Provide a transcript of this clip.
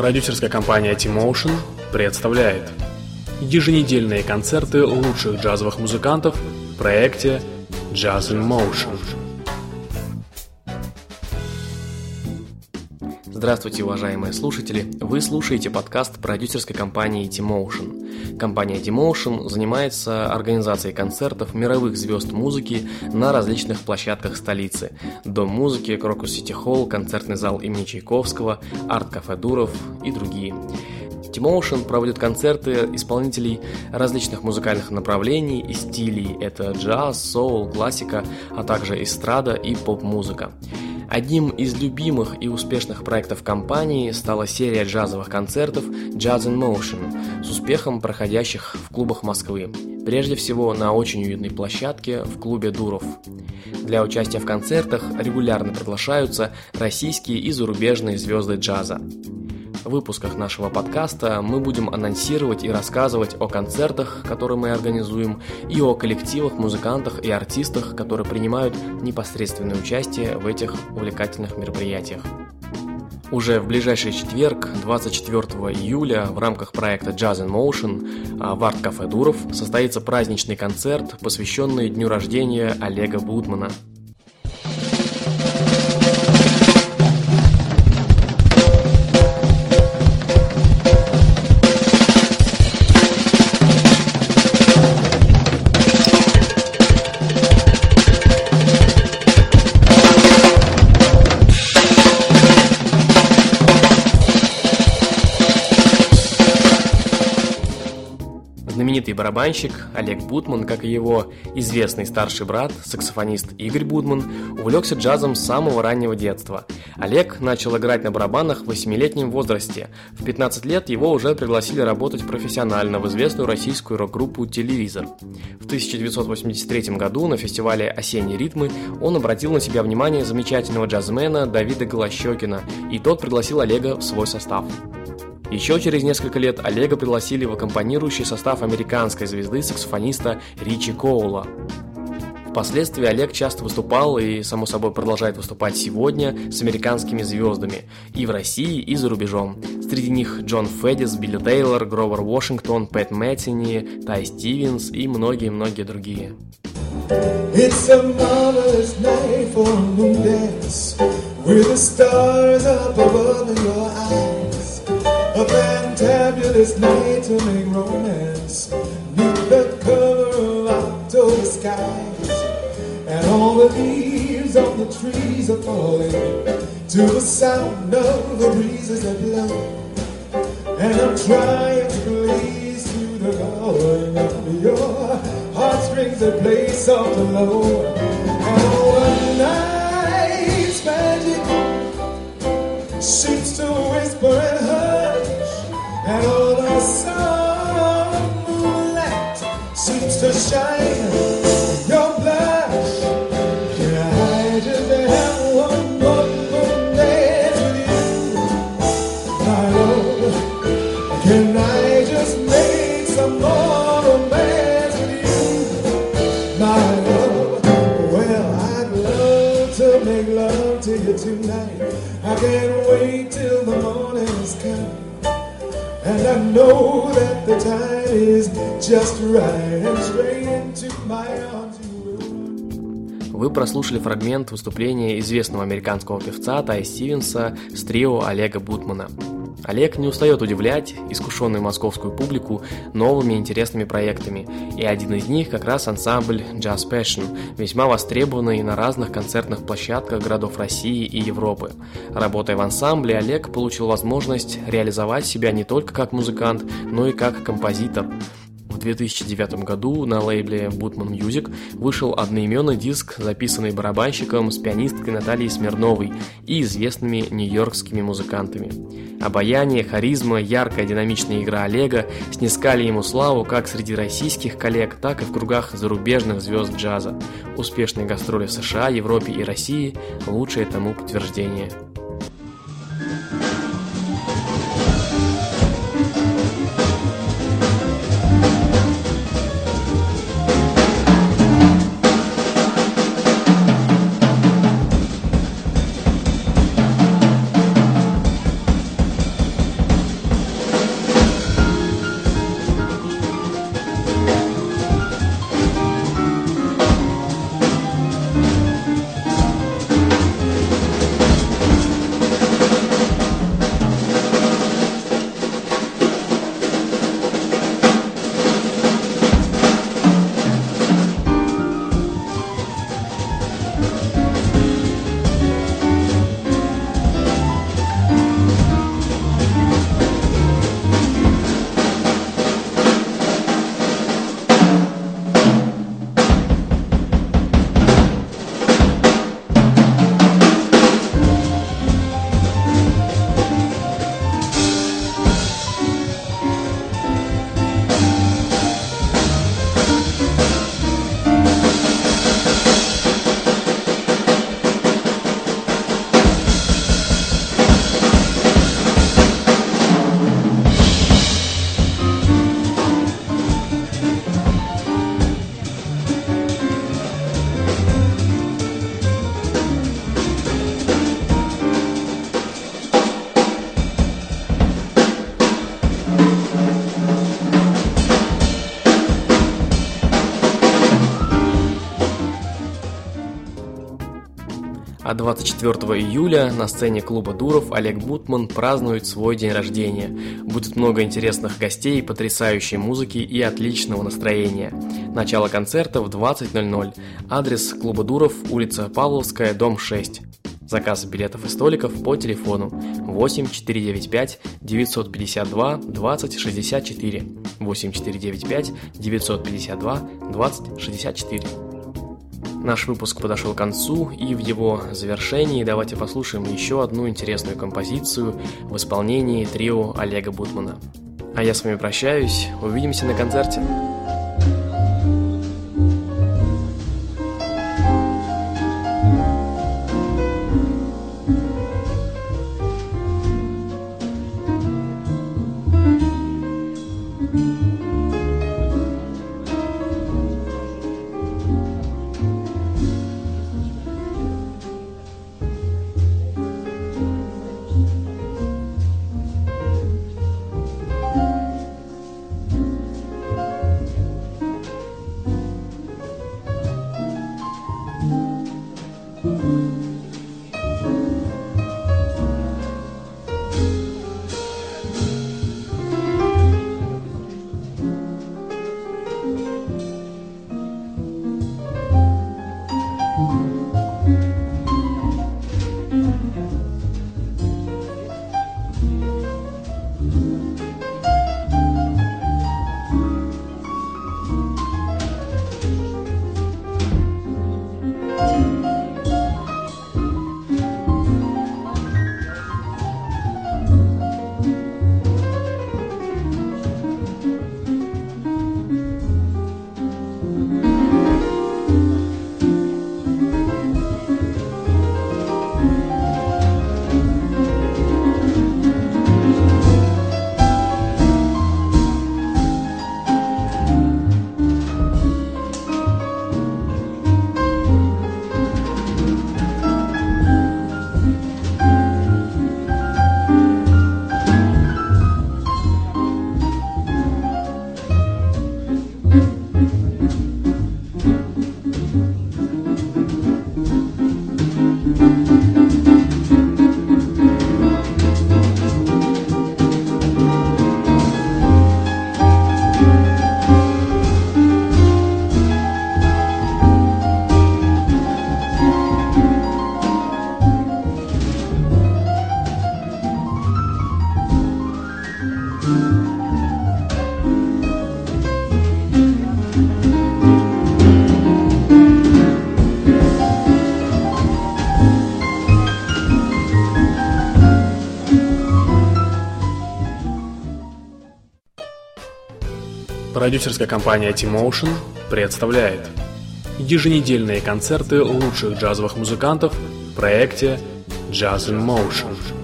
Продюсерская компания T-Motion представляет еженедельные концерты лучших джазовых музыкантов в проекте Jazz in Motion. Здравствуйте, уважаемые слушатели! Вы слушаете подкаст продюсерской компании T-Motion. Компания T-Motion занимается организацией концертов мировых звезд музыки на различных площадках столицы. Дом музыки, Крокус Сити Холл, концертный зал имени Чайковского, арт-кафе Дуров и другие. T-Motion проводит концерты исполнителей различных музыкальных направлений и стилей. Это джаз, соул, классика, а также эстрада и поп-музыка. Одним из любимых и успешных проектов компании стала серия джазовых концертов Jazz in Motion с успехом проходящих в клубах Москвы. Прежде всего на очень уютной площадке в клубе Дуров. Для участия в концертах регулярно приглашаются российские и зарубежные звезды джаза выпусках нашего подкаста мы будем анонсировать и рассказывать о концертах, которые мы организуем, и о коллективах, музыкантах и артистах, которые принимают непосредственное участие в этих увлекательных мероприятиях. Уже в ближайший четверг, 24 июля, в рамках проекта Jazz in Motion а, в арт-кафе Дуров состоится праздничный концерт, посвященный дню рождения Олега Будмана – Знаменитый барабанщик Олег Будман, как и его известный старший брат, саксофонист Игорь Будман, увлекся джазом с самого раннего детства. Олег начал играть на барабанах в 8-летнем возрасте. В 15 лет его уже пригласили работать профессионально в известную российскую рок-группу «Телевизор». В 1983 году на фестивале «Осенние ритмы» он обратил на себя внимание замечательного джазмена Давида Голощекина, и тот пригласил Олега в свой состав. Еще через несколько лет Олега пригласили в аккомпанирующий состав американской звезды саксофониста Ричи Коула. Впоследствии Олег часто выступал и, само собой, продолжает выступать сегодня с американскими звездами и в России, и за рубежом. Среди них Джон Феддис, Билли Тейлор, Гровер Вашингтон, Пэт Мэттини, Тай Стивенс и многие-многие другие. It's a marvelous night for a moon dance With the stars up above fantabulous night to make romance. Neath the cover of October skies. And all the leaves on the trees are falling To the sound of the breezes that blow. And I'm trying to please through the calling of your heartstrings that play soft and low. And one night's to shine your blush. Can I just have one more dance with you, my love? Can I just make some more romance with you, my love? Well, I'd love to make love to you tonight. I can't wait till the morning's come. And I know that the time is just right And straight into my arms Вы прослушали фрагмент выступления известного американского певца Тай Стивенса с трио Олега Бутмана. Олег не устает удивлять искушенную московскую публику новыми интересными проектами, и один из них как раз ансамбль Jazz Passion, весьма востребованный на разных концертных площадках городов России и Европы. Работая в ансамбле, Олег получил возможность реализовать себя не только как музыкант, но и как композитор – 2009 году на лейбле Bootman Music вышел одноименный диск, записанный барабанщиком с пианисткой Натальей Смирновой и известными нью-йоркскими музыкантами. Обаяние, харизма, яркая динамичная игра Олега снискали ему славу как среди российских коллег, так и в кругах зарубежных звезд джаза. Успешные гастроли в США, Европе и России – лучшее тому подтверждение. А 24 июля на сцене клуба Дуров Олег Бутман празднует свой день рождения. Будет много интересных гостей, потрясающей музыки и отличного настроения. Начало концерта в 20.00. Адрес клуба Дуров, улица Павловская, дом 6. Заказ билетов и столиков по телефону 8 495 952 20 64 8 495 952 20 64. Наш выпуск подошел к концу, и в его завершении давайте послушаем еще одну интересную композицию в исполнении трио Олега Бутмана. А я с вами прощаюсь, увидимся на концерте. Продюсерская компания T-Motion представляет еженедельные концерты лучших джазовых музыкантов в проекте Jazz in Motion.